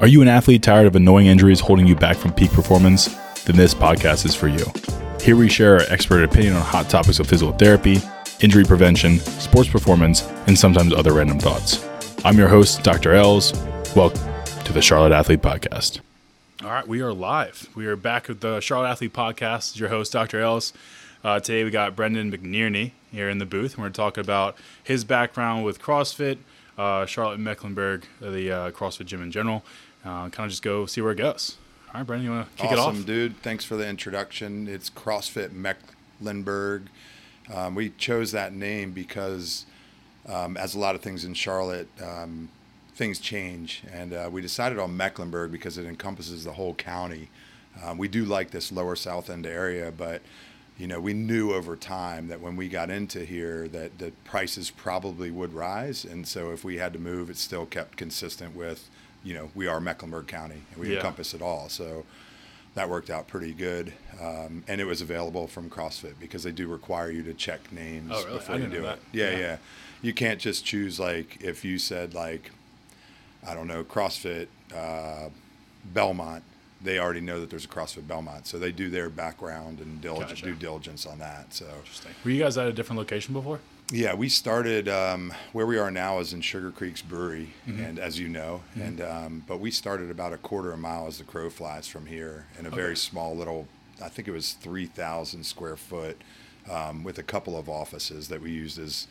Are you an athlete tired of annoying injuries holding you back from peak performance? Then this podcast is for you. Here we share our expert opinion on hot topics of physical therapy, injury prevention, sports performance, and sometimes other random thoughts. I'm your host, Dr. Els. Welcome to the Charlotte Athlete Podcast. All right, we are live. We are back with the Charlotte Athlete Podcast. Your host, Dr. Els. Uh, today we got Brendan McNierney here in the booth. And we're talking about his background with CrossFit, uh, Charlotte Mecklenburg, the uh, CrossFit gym in general, uh, kind of just go see where it goes. All right, Brendan, you want to kick awesome, it off? dude. Thanks for the introduction. It's CrossFit Mecklenburg. Um, we chose that name because, um, as a lot of things in Charlotte, um, things change, and uh, we decided on Mecklenburg because it encompasses the whole county. Um, we do like this lower south end area, but you know, we knew over time that when we got into here that the prices probably would rise, and so if we had to move, it still kept consistent with you know, we are Mecklenburg County and we Yeah. encompass it all. So that worked out pretty good. Um, and it was available from CrossFit because they do require you to check names Oh, really? before you do it. Yeah, Yeah. yeah, You can't just choose like if you said like, I don't know, CrossFit uh, Belmont. They already know that there's a CrossFit Belmont, so they do their background and diligence, Gotcha. due diligence on that. So Interesting. Were you guys at a different location before? Yeah, we started um, where we are now is in Sugar Creek's Brewery, Mm-hmm. and as you know, and um, but we started about a quarter of a mile as the crow flies from here in a Okay. very small little, I think it was three thousand square foot, um, with a couple of offices that we used as.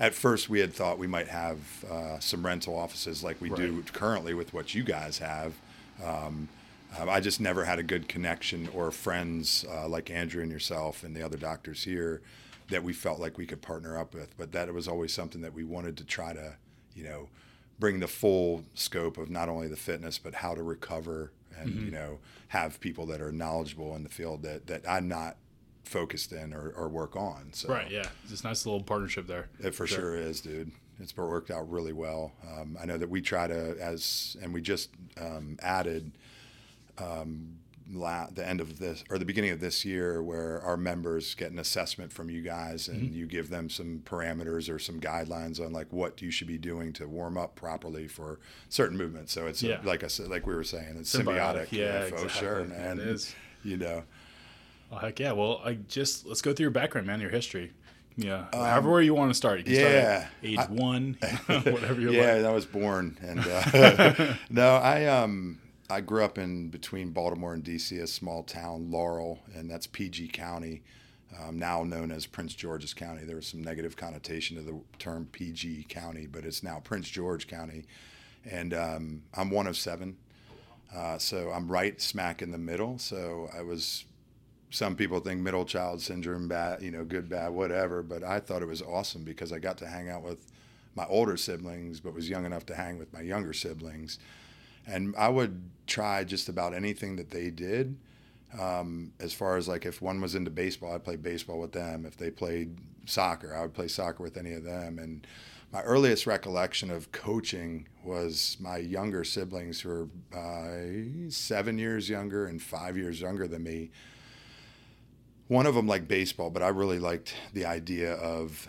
At first, we had thought we might have uh, some rental offices like we do currently with what you guys have. Um, um, I just never had a good connection or friends uh, like Andrew and yourself and the other doctors here that we felt like we could partner up with. But that was always something that we wanted to try to, you know, bring the full scope of not only the fitness but how to recover and Mm-hmm. you know have people that are knowledgeable in the field that that I'm not focused in or, or work on. So Right, yeah. It's a nice little partnership there. it for sure is, dude. It's worked out really well. Um, I know that we try to, as and we just um, added um, la- the end of this or the beginning of this year, where our members get an assessment from you guys, and you give them some parameters or some guidelines on like what you should be doing to warm up properly for certain movements. So it's a- like I said, like we were saying, it's Symbiotic, symbiotic. yeah, for exactly. sure, It man. is. You know. Oh, heck yeah. Well, I just let's go through your background, man. Your history. Yeah. However you want to start. You can Um, yeah. start at age I- one, whatever you're yeah, like. I was born, and uh, no, I um I grew up in between Baltimore and DC, a small town, Laurel, and that's PG County, um, now known as Prince George's County. There was some negative connotation to the term PG County, but it's now Prince George County, and um, I'm one of seven, uh, so I'm right smack in the middle. So I was some people think middle child syndrome, bad, you know, good, bad, whatever. But I thought it was awesome because I got to hang out with my older siblings, but was young enough to hang with my younger siblings. And I would try just about anything that they did. Um, as far as like if one was into baseball, I'd play baseball with them. If they played soccer, I would play soccer with any of them. And my earliest recollection of coaching was my younger siblings who were uh, seven years younger and five years younger than me one of them liked baseball, but I really liked the idea of,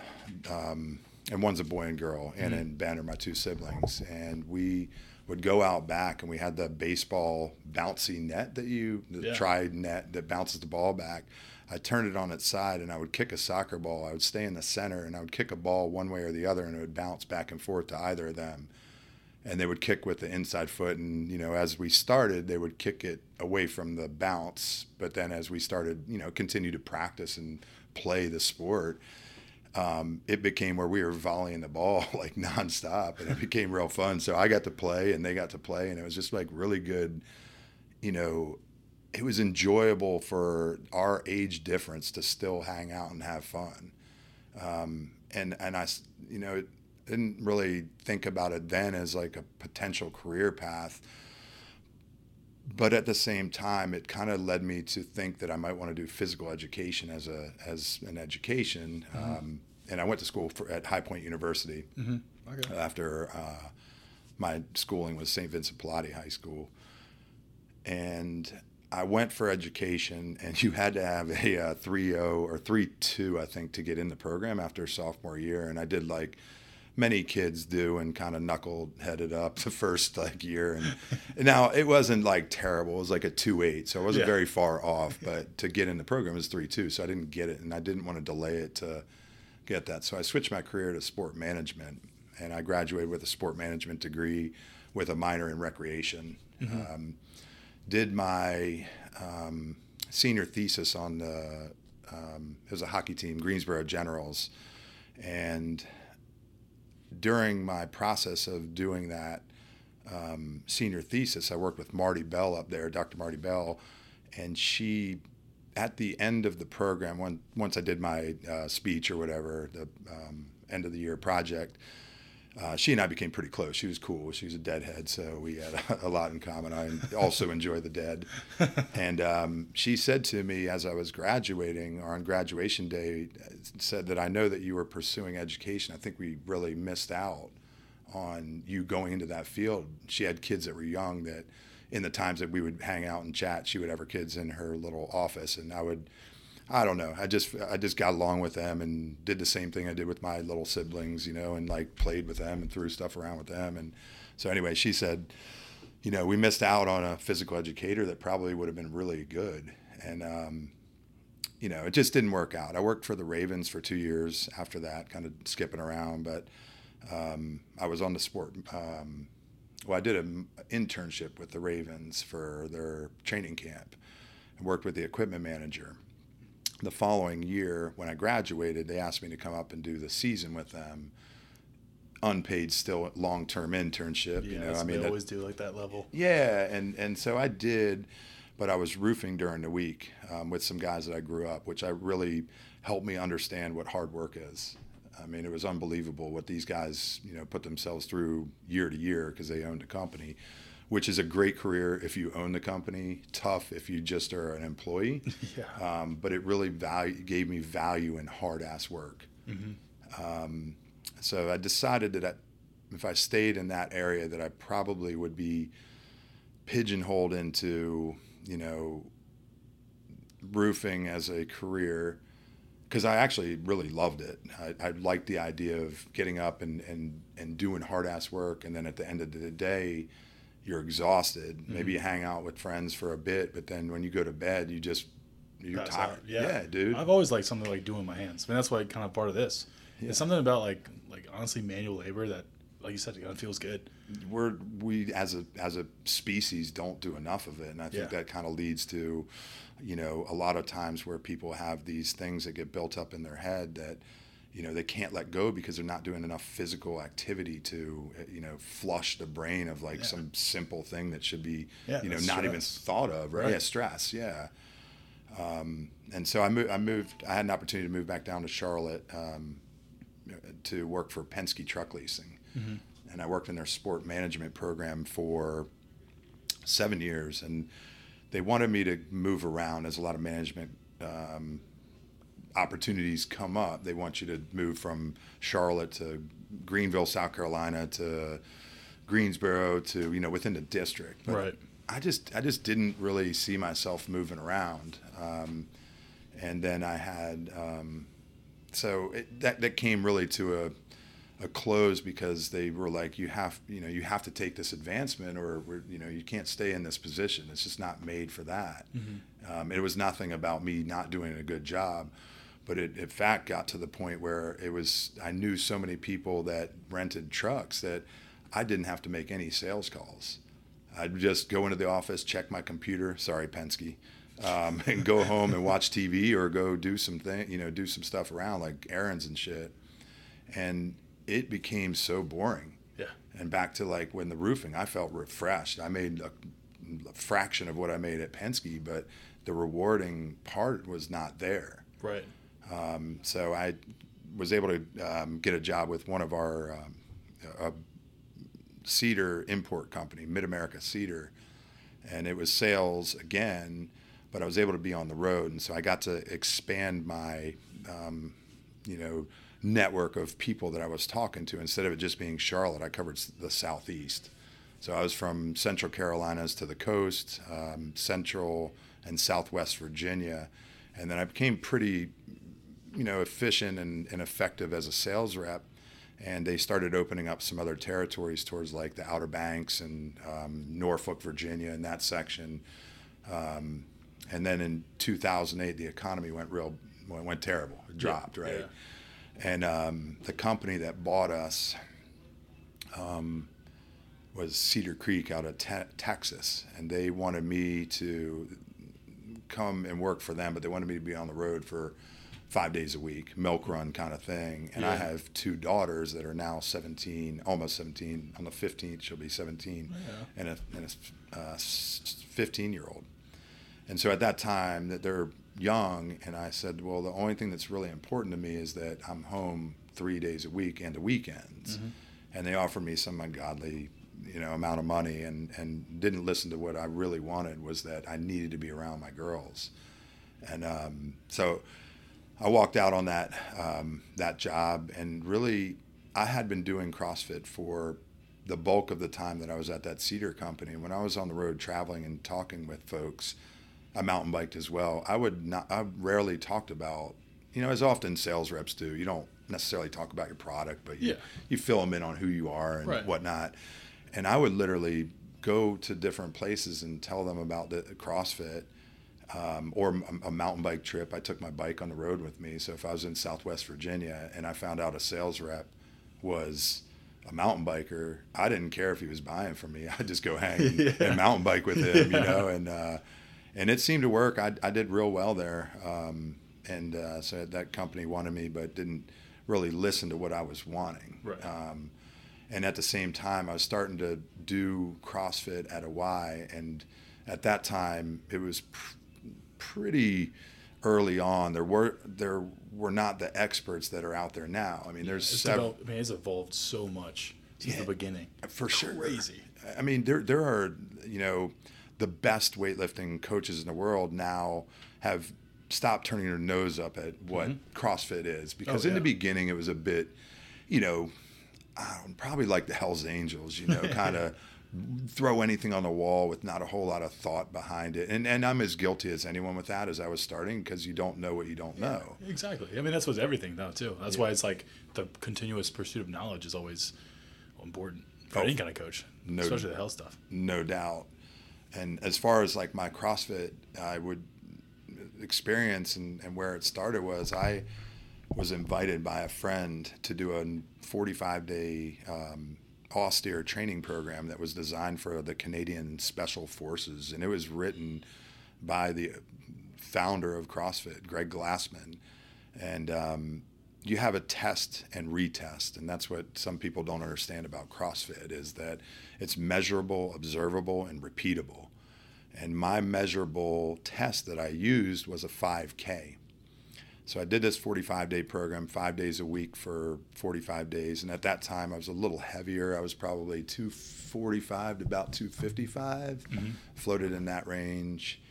um, and one's a boy and girl, Anna and Ben are my two siblings, and we would go out back and we had the baseball bouncy net that you, the Yeah. tried net that bounces the ball back. I turned it on its side and I would kick a soccer ball. I would stay in the center and I would kick a ball one way or the other and it would bounce back and forth to either of them and they would kick with the inside foot and you know as we started they would kick it away from the bounce but then as we started you know continue to practice and play the sport um, it became where we were volleying the ball like nonstop and it became real fun. So i got to play and they got to play and it was just like really good you know it was enjoyable for our age difference to still hang out and have fun. Um, and and i you know didn't really think about it then as like a potential career path but at the same time it kind of led me to think that i might want to do physical education as a as an education um, and i went to school for, at high point university Okay. after uh, my schooling was st vincent pallotti high school and I went for education, and you had to have a uh, 3.0 or 3.2, I think, to get in the program after sophomore year. And I did like many kids do and kind of knuckle headed up the first like year. And, and, now it wasn't like terrible. It was like a 2-8 so i wasn't yeah. very far off. But to get in the program was 3-2 so i didn't get it and i didn't want to delay it to get that. So i switched my career to sport management and i graduated with a sport management degree with a minor in recreation. Mm-hmm. um, did my um, senior thesis on the um, it was a hockey team greensboro generals and during my process of doing that um, senior thesis, I worked with Marty Bell up there, Dr. Marty Bell, and she, at the end of the program, when, once I did my uh, speech or whatever, the um, end of the year project, uh, she and I became pretty close. She was cool. She was a deadhead, so we had a, a lot in common. I also enjoy the dead. And um, she said to me as I was graduating, or on graduation day, said that I know that you were pursuing education. I think we really missed out on you going into that field. She had kids that were young that, in the times that we would hang out and chat, she would have her kids in her little office, and I would I don't know. I just I just got along with them and did the same thing I did with my little siblings, you know, and like played with them and threw stuff around with them. And so anyway, she said, you know, we missed out on a physical educator that probably would have been really good. And um, you know, it just didn't work out. I worked for the Ravens for two years after that, kind of skipping around, but um, I was on the sport. Um, well, I did an internship with the Ravens for their training camp and worked with the equipment manager the following year when I graduated, they asked me to come up and do the season with them. Unpaid, still long-term internship. Yeah, you know, I mean, they always do like that level. Yeah, and and so I did, but I was roofing during the week um, with some guys that I grew up, which I really helped me understand what hard work is. I mean, it was unbelievable what these guys, you know, put themselves through year to year because they owned a company which is a great career if you own the company. Tough if you just are an employee. yeah. Um, but it really value, gave me value in hard ass work. Mm-hmm. Um, so I decided that I, if I stayed in that area, that I probably would be pigeonholed into, you know, roofing as a career because I actually really loved it. I, I, liked the idea of getting up and, and, and doing hard ass work. And then at the end of the day, you're exhausted. Mm-hmm. Maybe you hang out with friends for a bit, but then when you go to bed, you just you're Pass tired. Yeah. yeah. dude. I've always liked something like doing my hands. I mean, that's why kind of part of this. Yeah. It's something about like like honestly manual labor that, like you said, it kind of feels good. We're we as a as a species don't do enough of it, and I think yeah. that kind of leads to, you know, a lot of times where people have these things that get built up in their head that you know they can't let go because they're not doing enough physical activity to you know flush the brain of like yeah. some simple thing that should be yeah, you know not stress. even thought of right? right, yeah stress yeah um, and so I, mo- I moved I had an opportunity to move back down to Charlotte um, to work for Penske Truck Leasing mm-hmm. and I worked in their sport management program for seven years and they wanted me to move around as a lot of management um, opportunities come up, they want you to move from Charlotte to Greenville, South Carolina to Greensboro to you know within the district. But right. I just I just didn't really see myself moving around, um, and then I had um, so it, that that came really to a a close because they were like you have you know you have to take this advancement or you know you can't stay in this position it's just not made for that mm-hmm. um, it was nothing about me not doing a good job but it in fact got to the point where it was I knew so many people that rented trucks that I didn't have to make any sales calls. I'd just go into the office, check my computer. Sorry, Penske. Um, and go home and watch TV or go do some thing, you know, do some stuff around like errands and shit. And it became so boring. Yeah. And back to like when the roofing, I felt refreshed. I made a, a fraction of what I made at Penske, but the rewarding part was not there. Right. Um, so I was able to um, get a job with one of our um, a cedar import company, Mid America Cedar, and it was sales again, but I was able to be on the road, and so I got to expand my, um, you know, network of people that I was talking to. Instead of it just being Charlotte, I covered the southeast. So I was from Central Carolinas to the coast, um, Central and Southwest Virginia, and then I became pretty you know efficient and, and effective as a sales rep and they started opening up some other territories towards like the Outer Banks and um, Norfolk, Virginia, in that section. Um, and then in 2008, the economy went real went terrible. It dropped, Yeah, right? yeah. And um, the company that bought us um, was Cedar Creek out of te- Texas, and they wanted me to come and work for them, but they wanted me to be on the road for five days a week, milk run kind of thing. And I have two daughters that are now 17, almost 17. On the 15th, she'll be 17, Yeah. and a, and a uh, 15 year old. And so at that time, that they're young, and I said, well, the only thing that's really important to me is that I'm home three days a week and the weekends. And they offered me some ungodly, you know, amount of money, and and didn't listen to what I really wanted was that I needed to be around my girls, and um, so I walked out on that um, that job, and really, I had been doing CrossFit for the bulk of the time that I was at that Cedar company. When I was on the road traveling and talking with folks, I mountain biked as well. I would not. I rarely talked about, you know, as often sales reps do. You don't necessarily talk about your product, but you, Yeah. you fill them in on who you are and Right. whatnot. And I would literally go to different places and tell them about the CrossFit um, or a, a mountain bike trip. I took my bike on the road with me. So if I was in Southwest Virginia and I found out a sales rep was a mountain biker, I didn't care if he was buying from me. I'd just go hang and- and mountain bike with him, you know, and uh, and it seemed to work. I, I did real well there, um, and uh, so that company wanted me, but didn't really listen to what I was wanting. Right. Um, and at the same time, I was starting to do CrossFit at a Y, and at that time, it was pr- pretty early on. There were there were not the experts that are out there now. I mean, there's It's several I mean, it's evolved so much since Yeah. the beginning. for sure. Crazy. I mean, there there are you know the best weightlifting coaches in the world now have stopped turning their nose up at what CrossFit is because Mm-hmm. Oh, in the beginning it was a bit, you know, I don't, probably like the Hell's Angels, you know, kind of throw anything on the wall with not a whole lot of thought behind it. And and I'm as guilty as anyone with that as I was starting because you don't know what you don't know. Exactly. I mean, that's what's everything now too. That's why it's like the continuous pursuit of knowledge is always important for Oh. any kind of coach, No- especially the health stuff. no doubt. And as far as like my CrossFit, I would experience and, and where it started was I was invited by a friend to do a 45 day um, austere training program that was designed for the Canadian Special Forces. And it was written by the founder of CrossFit, Greg Glassman. And um, you have a test and retest, and that's what some people don't understand about CrossFit is that it's measurable, observable, and repeatable. And my measurable test that I used was a 5K. So I did this 45 day program, five days a week for 45 days. And at that time, I was a little heavier. I was probably 245 to about 255, floated in that range.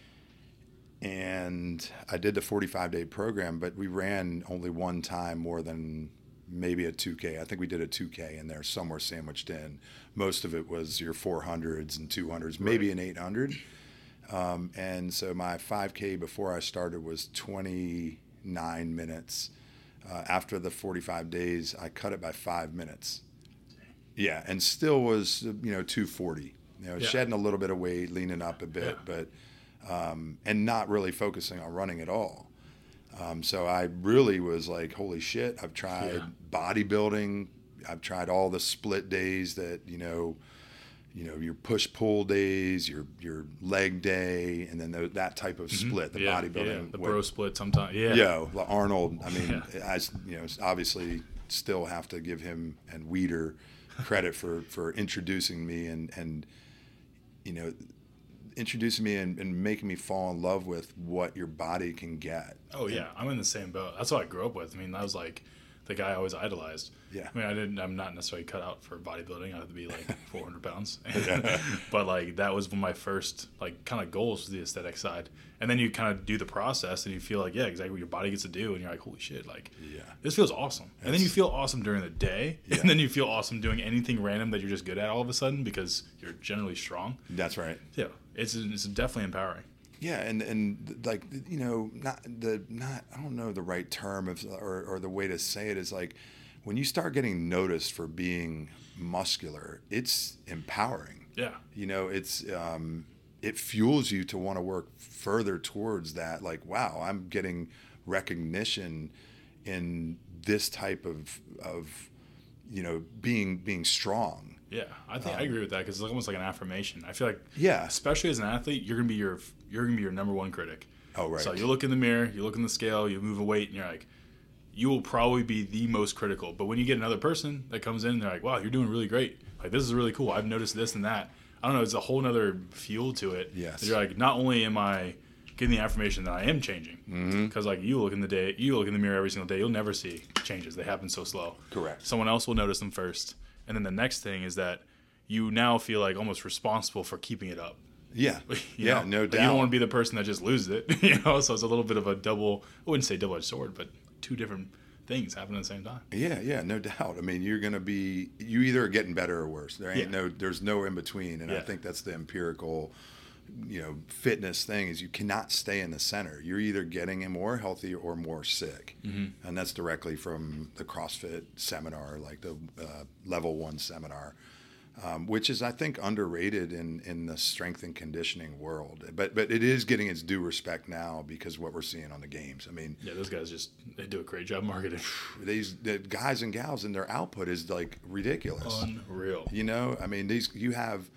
And I did the 45 day program, but we ran only one time more than maybe a 2K. I think we did a 2K in there somewhere sandwiched in. Most of it was your 400s and 200s, maybe an 800. Um, and so my 5K before I started was 29 minutes. Uh, after the 45 days, I cut it by five minutes. Yeah, and still was you know 240. You know, Yeah. shedding a little bit of weight, leaning up a bit, but um, and not really focusing on running at all. Um, so I really was like, holy shit! I've tried Yeah. bodybuilding. I've tried all the split days that you know, you know, your push pull days, your your leg day, and then the, that type of split, the Mm-hmm. yeah, bodybuilding. yeah, the what- bro split sometimes. Yeah. yeah, well, Arnold. I mean, Yeah. I you know obviously still have to give him and Weider credit for for introducing me and and you know introducing me and, and making me fall in love with what your body can get. Oh yeah, I'm in the same boat. That's what I grew up with. I mean, that was like the guy I always idolized. Yeah. I mean, I didn't. I'm not necessarily cut out for bodybuilding. I have to be like 400 pounds. but like that was my first like kind of goals the aesthetic side. And then you kind of do the process and you feel like yeah, exactly what your body gets to do, and you're like holy shit, like Yeah. this feels awesome. And then you feel awesome during the day, Yeah. and then you feel awesome doing anything random that you're just good at all of a sudden because you're generally strong. That's right. Yeah, it's it's definitely empowering. Yeah, and and like you know, not the not I don't know the right term of or or the way to say it is like when you start getting noticed for being muscular, it's empowering. Yeah. You know, it's um, it fuels you to want to work further towards that. Like, wow, I'm getting recognition in this type of of you know being being strong. Yeah, I think I agree with that because it's almost like an affirmation. I feel like, Yeah. especially as an athlete, you're gonna be your you're gonna be your number one critic. Oh, right. So you look in the mirror, you look in the scale, you move a weight, and you're like, you will probably be the most critical. But when you get another person that comes in, they're like, wow, you're doing really great. Like this is really cool. I've noticed this and that. I don't know. It's a whole nother fuel to it. Yes. You're like, not only am I getting the affirmation that I am changing, Mm-hmm. because like you look in the day, you look in the mirror every single day, you'll never see changes. They happen so slow. Correct. Someone else will notice them first, and then the next thing is that you now feel like almost responsible for keeping it up. Yeah, You yeah, know? no Like, doubt. You don't want to be the person that just loses it, you know. So it's a little bit of a double. I wouldn't say double-edged sword, but two different things happen at the same time. Yeah, yeah, no doubt. I mean, you're going to be you either are getting better or worse. There ain't Yeah. no there's no in between, and I think that's the empirical you know fitness thing is you cannot stay in the center. You're either getting more healthy or more sick, Mm-hmm. and that's directly from the CrossFit seminar, like the uh, level one seminar. Um, which is, I think, underrated in, in the strength and conditioning world. But but it is getting its due respect now because what we're seeing on the games. I mean, Yeah, those guys just they do a great job marketing. these the guys and gals and their output is like ridiculous. Unreal. You know, I mean, these you have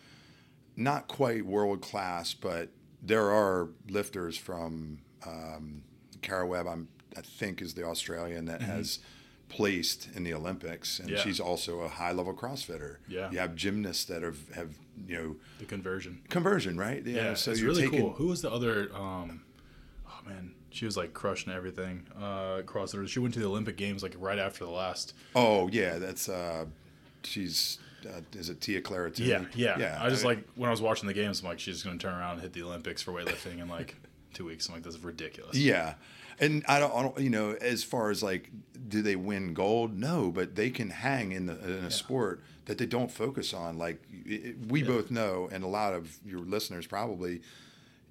not quite world class, but there are lifters from um, Kara Webb. I'm I think is the Australian that has placed in the Olympics, and Mm-hmm. Yeah. she's also a high level CrossFitter. Yeah. you have gymnasts that have have you know The conversion. conversion, right? Yeah, so it's you're really taking, cool. Who was the other? Um, oh man, she was like crushing everything. Uh, CrossFitter. She went to the Olympic Games like right after the last. Oh yeah, that's uh, she's uh, is it Tia-Clair Toomey? Yeah, yeah. yeah. I just mean, like when I was watching the games, I'm like, she's gonna turn around and hit the Olympics for weightlifting in like two weeks. I'm like, this is ridiculous. Yeah. And I don't, I don't, you know, as far as like, do they win gold? No, but they can hang in the in a sport that they don't focus on. Like it, we both know, and a lot of your listeners probably,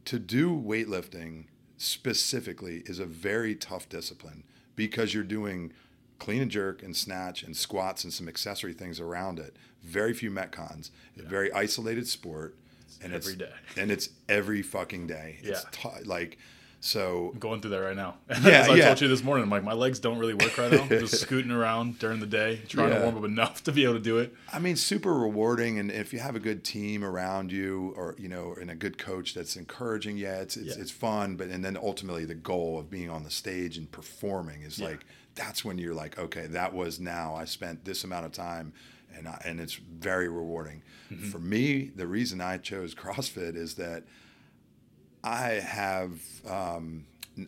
to do weightlifting specifically is a very tough discipline because you're doing clean and jerk and snatch and squats and some accessory things around it. Very few metcons. A very isolated sport. and every it's, day. And it's every fucking day. It's Yeah. t- like so I'm going through that right now. Yeah, As I yeah. told you this morning, I'm like, my legs don't really work right now. I'm just scooting around during the day, trying Yeah. to warm up enough to be able to do it. I mean, super rewarding, and if you have a good team around you, or you know, and a good coach that's encouraging, yeah, it's it's, Yeah. it's fun. But and then ultimately, the goal of being on the stage and performing is Yeah. like that's when you're like, okay, that was now I spent this amount of time, and I, and it's very rewarding. Mm-hmm. For me, the reason I chose CrossFit is that I have um,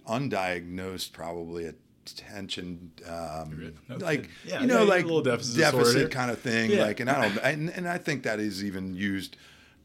undiagnosed probably attention um, No like. Yeah, you know yeah, like a deficit disorder. kind of thing Yeah. like and I don't and, and I think that is even used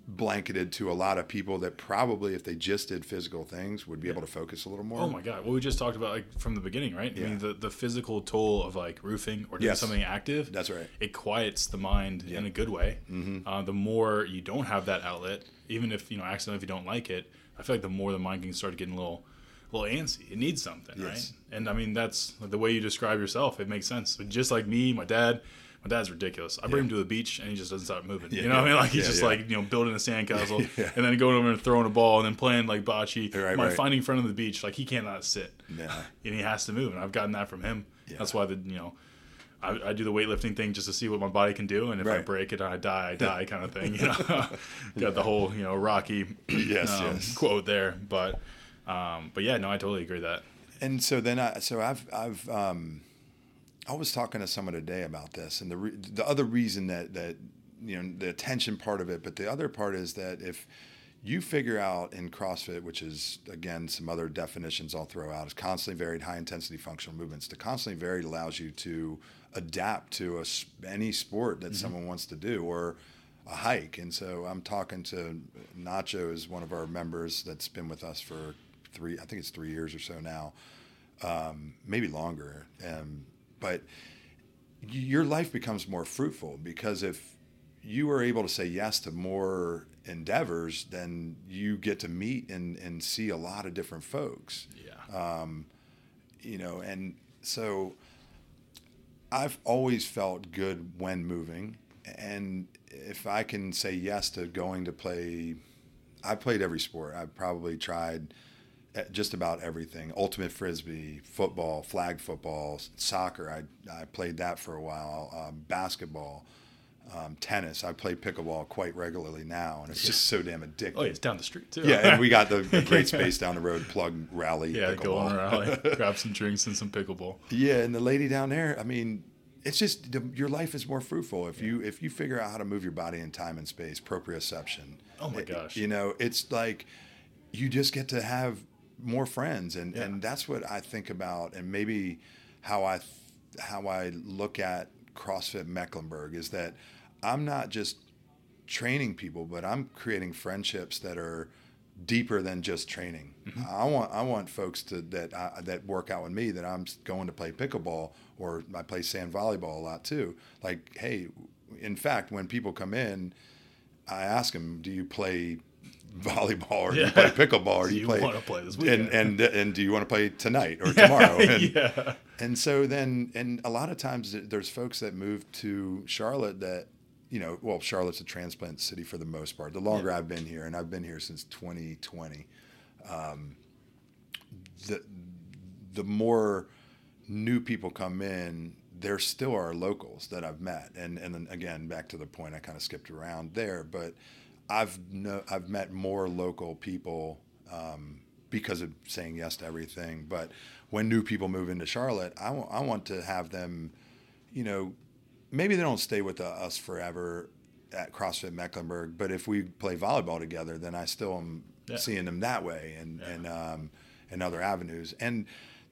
blanketed to a lot of people that probably if they just did physical things would be able to focus a little more Oh my god! Well, we just talked about like from the beginning, right? I mean, the the physical toll of like roofing or doing Yes. something active. That's right. It quiets the mind in a good way. Mm-hmm. Uh, the more you don't have that outlet, even if you know accidentally if you don't like it, I feel like the more the mind can start getting a little, a little antsy. It needs something, Yes. right? And I mean, that's like, the way you describe yourself. It makes sense. But just like me, my dad. My dad's ridiculous. I bring him to the beach and he just doesn't stop moving. you know what I mean? Like he's Yeah, just yeah. like you know building a sandcastle Yeah. and then going over and throwing a ball and then playing like bocce. Right, my right. finding friend on the beach, like he cannot sit Yeah. and he has to move. And I've gotten that from him. Yeah. That's why the you know, I, I do the weightlifting thing just to see what my body can do, and if I break it, I die, I die, kind of thing. You know, got the whole you know Rocky Yes, um, yes. quote there, but um, but yeah, no, I totally agree with that. and so then I so I've I've um, I was talking to someone today about this, and the re- the other reason that that you know the attention part of it, but the other part is that if you figure out in CrossFit, which is again some other definitions I'll throw out, is constantly varied high intensity functional movements. The constantly varied allows you to adapt to a, any sport that someone wants to do or a hike. And so I'm talking to Nacho is one of our members that's been with us for three, I think it's three years or so now, um, maybe longer. Um, but your life becomes more fruitful because if you are able to say yes to more endeavors, then you get to meet and, and see a lot of different folks Yeah, Um, you know and so I've always felt good when moving, and if I can say yes to going to play, I played every sport. I've probably tried just about everything: ultimate frisbee, football, flag football, soccer. I I played that for a while. Um, basketball. Um, tennis. I play pickleball quite regularly now, and it's just so damn addictive. Oh, yeah, it's down the street too. Yeah, and we got the, the great space down the road. Plug rally. yeah, go on pickleball. rally, grab some drinks and some pickleball. Yeah, and the lady down there, I mean, it's just your life is more fruitful if you if you figure out how to move your body in time and space, proprioception. Oh my It- gosh. You know, it's like you just get to have more friends, and Yeah. and that's what I think about, and maybe how I th- how I look at CrossFit Mecklenburg is that I'm not just training people, but I'm creating friendships that are deeper than just training. Mm-hmm. I want I want folks to that that work out with me that I'm going to play pickleball or I play sand volleyball a lot too. Like, hey, in fact, when people come in, I ask them, "Do you play volleyball or do you play pickleball or Do you, you play wanna play this and weekend?" and and do you want to play tonight or tomorrow?" And, yeah. and so then, and a lot of times there's folks that move to Charlotte that, you know, well, Charlotte's a transplant city for the most part. The longer Yeah. I've been here, and I've been here since 2020, um, the the more new people come in, there still are locals that I've met, and and then again back to the point I kind of skipped around there, but I've no, I've met more local people um, because of saying yes to everything. But when new people move into Charlotte, I wa- I want to have them, you know, maybe they don't stay with us forever at CrossFit Mecklenburg, but if we play volleyball together, then I still am Yeah. seeing them that way and Yeah. and um, and other avenues. And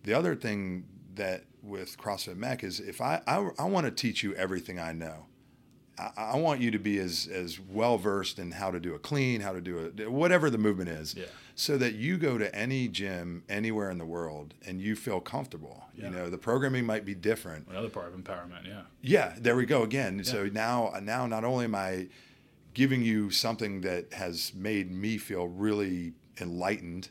the other thing that with CrossFit Mech is if I I, I want to teach you everything I know. I, I want you to be as as well versed in how to do a clean, how to do a whatever the movement is, Yeah. so that you go to any gym anywhere in the world and you feel comfortable. Yeah. You know, the programming might be different, Another part of empowerment. Yeah. yeah, there we go again. So now, now not only am I giving you something that has made me feel really enlightened,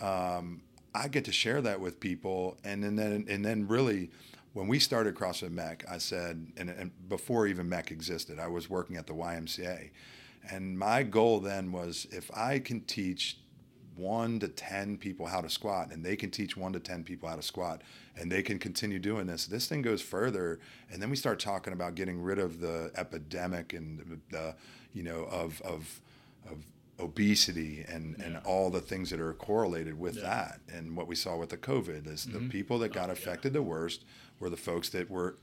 um, I get to share that with people, and, then then and then really, when we started CrossFit Mech, I said, and, and before even Mech existed, I was working at the YMCA, and my goal then was if I can teach one to 10 people how to squat and they can teach one to 10 people how to squat and they can continue doing this this thing goes further and then we start talking about getting rid of the epidemic and the, you know of of of obesity and and all the things that are correlated with Yeah. that and what we saw with the covid is the mm-hmm. people that got Oh, yeah. affected the worst were the folks that were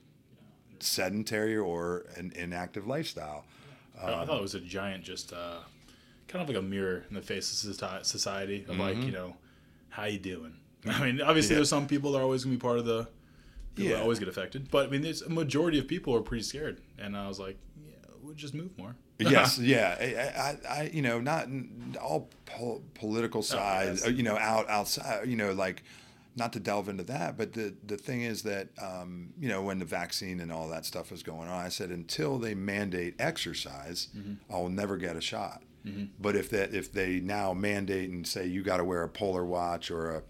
sedentary or an inactive lifestyle I- I thought it was a giant, just uh, kind of like a mirror in the face of society of like, Mm-hmm. you know, how you doing? I mean, obviously, Yeah. there's some people that are always gonna be part of the. People that Yeah. always get affected, but I mean, there's a majority of people are pretty scared, and I was like, yeah, we'll just move more. yes, yeah. I, I, I, you know, not all pol- political sides, yes. uh, you know, out outside, you know, like not to delve into that, but the the thing is that, um, you know, when the vaccine and all that stuff was going on, I said until they mandate exercise, I'll never get a shot. But if that if they now mandate and say you got to wear a polar watch or a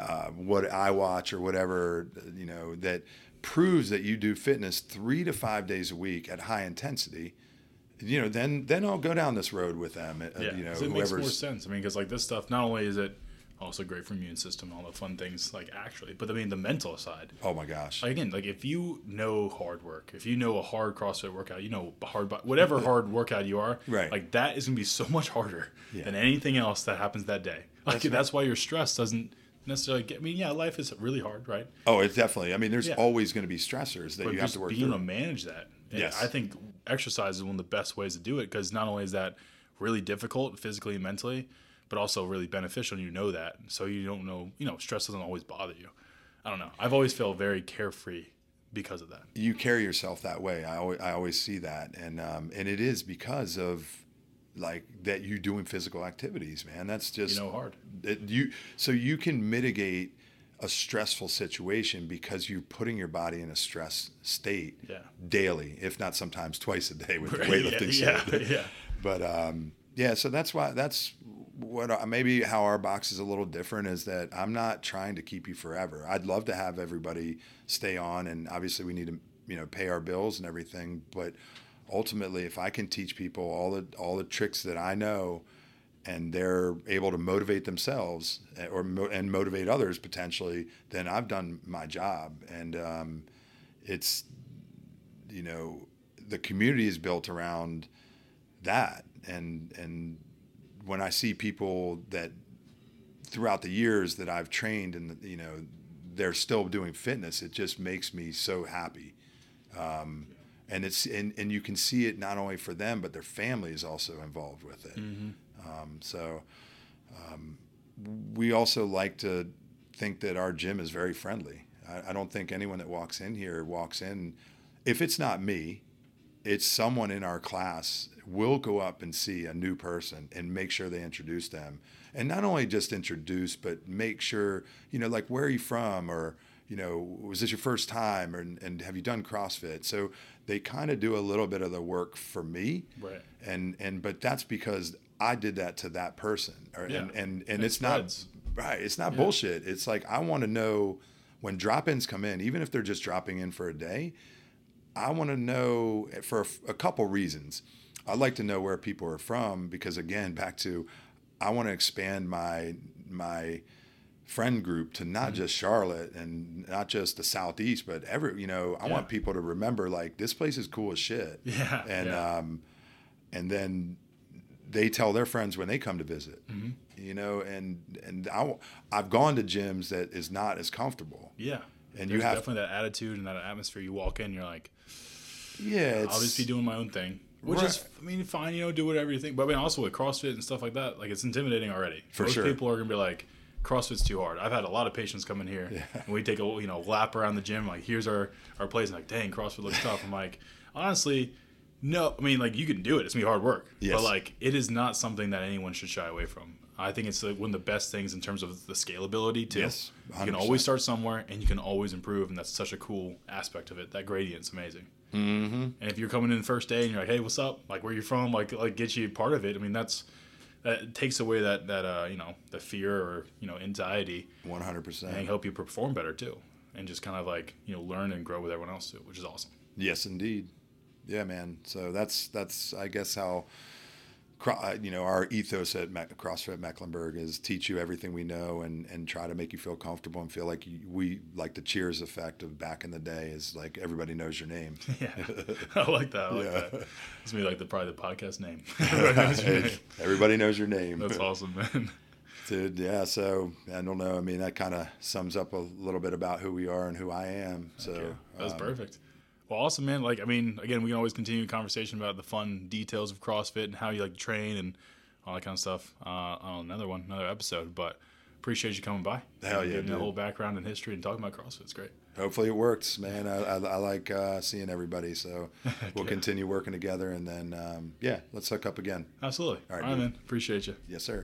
uh, what I watch or whatever, you know, that proves that you do fitness three to five days a week at high intensity, you know, then then I'll go down this road with them. uh, Yeah, you know, it makes more sense. I mean, because like this stuff, not only is it also great for immune system, all the fun things like actually, but I mean the mental side. oh my gosh, Like again, like if you know hard work, if you know a hard CrossFit workout, you know hard, whatever hard workout you are, Right. Like that is gonna be so much harder Yeah. than anything else that happens that day. Like That's that's, why your stress doesn't necessarily get. I mean, yeah, life is really hard, right? oh, it's definitely. I mean, there's Yeah. always going to be stressors that But you have to work being through. able to manage that. Yes. I think exercise is one of the best ways to do it because not only is that really difficult physically and mentally, but also really beneficial. And you know that. So you don't know, you know, stress doesn't always bother you. I don't know. I've always felt very carefree because of that. you carry yourself that way. I always, I always see that, and um, and it is because of like that you doing physical activities, man. That's just You know, hard. it, you so you can mitigate a stressful situation because you're putting your body in a stress state Yeah. daily, if not sometimes twice a day with Right, weightlifting yeah, yeah, yeah. But um, yeah, so that's why that's what maybe how our box is a little different is that I'm not trying to keep you forever. I'd love to have everybody stay on, and obviously we need to you know pay our bills and everything. But ultimately, if I can teach people all the all the tricks that I know, and they're able to motivate themselves eh, or and motivate others potentially, then I've done my job. And um, it's you know the community is built around that and and when I see people that throughout the years that I've trained and you know they're still doing fitness, it just makes me so happy. Um, and it's and, and you can see it not only for them but their family is also involved with it. Um, so um, we also like to think that our gym is very friendly. I, I don't think anyone that walks in here walks in if it's not me, it's someone in our class will go up and see a new person and make sure they introduce them and not only just introduce but make sure you know like where are you from or you know was this your first time or, and have you done crossfit so they kind of do a little bit of the work for me Right. and and but that's because i did that to that person or, Yeah. and and, and It it's spreads. not right it's not Yeah. bullshit it's like i want to know when drop-ins come in even if they're just dropping in for a day I want to know for a, a couple reasons. I'd like to know where people are from because again, back to I want to expand my my friend group to not just Charlotte and not just the southeast, but every you know I Yeah. want people to remember like this place is cool as shit. Yeah, and yeah. um, and then they tell their friends when they come to visit. Mm-hmm. You know, and and I, I've gone to gyms that is not as comfortable. Yeah. And There's you have definitely that attitude and that atmosphere. You walk in, you're like, yeah, it's, I'll just be doing my own thing, which is, I mean, fine. You know, do whatever you think. But I mean, also with CrossFit and stuff like that, like it's intimidating already. For Most sure. people are gonna be like, CrossFit's too hard. I've had a lot of patients come in here, and we take a you know lap around the gym. Like, here's our our place. And like, dang, CrossFit looks tough. I'm like, honestly. No, I mean, like you can do it. It's gonna be hard work, Yes. but like it is not something that anyone should shy away from. I think it's like one of the best things in terms of the scalability too. Yes, you can always start somewhere, and you can always improve, and that's such a cool aspect of it. That gradient's amazing. Mm-hmm. And if you're coming in the first day and you're like, "Hey, what's up? Like, where you from? Like, like get you part of it." I mean, that's that takes away that that uh, you know the fear or you know anxiety One hundred and percent. And help you perform better too, and just kind of like you know learn and grow with everyone else too, which is awesome. Yes, indeed. Yeah, man. So that's that's I guess how you know our ethos at CrossFit Mecklenburg is teach you everything we know and and try to make you feel comfortable and feel like you, we like the Cheers effect of back in the day is like everybody knows your name. Yeah, I like that. I like Yeah. that. It's me like the probably the podcast name. everybody knows your name. That's awesome, man. Dude, yeah. So I don't know. I mean, that kind of sums up a little bit about who we are and who I am. So that was um, perfect. Well, awesome, man. Like, I mean, again, we can always continue a conversation about the fun details of CrossFit and how you like to train and all that kind of stuff uh, on another one, another episode. But appreciate you coming by. Hell yeah, giving the whole background and history and talking about CrossFit. It's great. Hopefully it works, man. I, I, I like uh, seeing everybody. So we'll Yeah. continue working together, and then um, yeah, let's hook up again. Absolutely. All All right, right, man. Appreciate you. Yes, sir.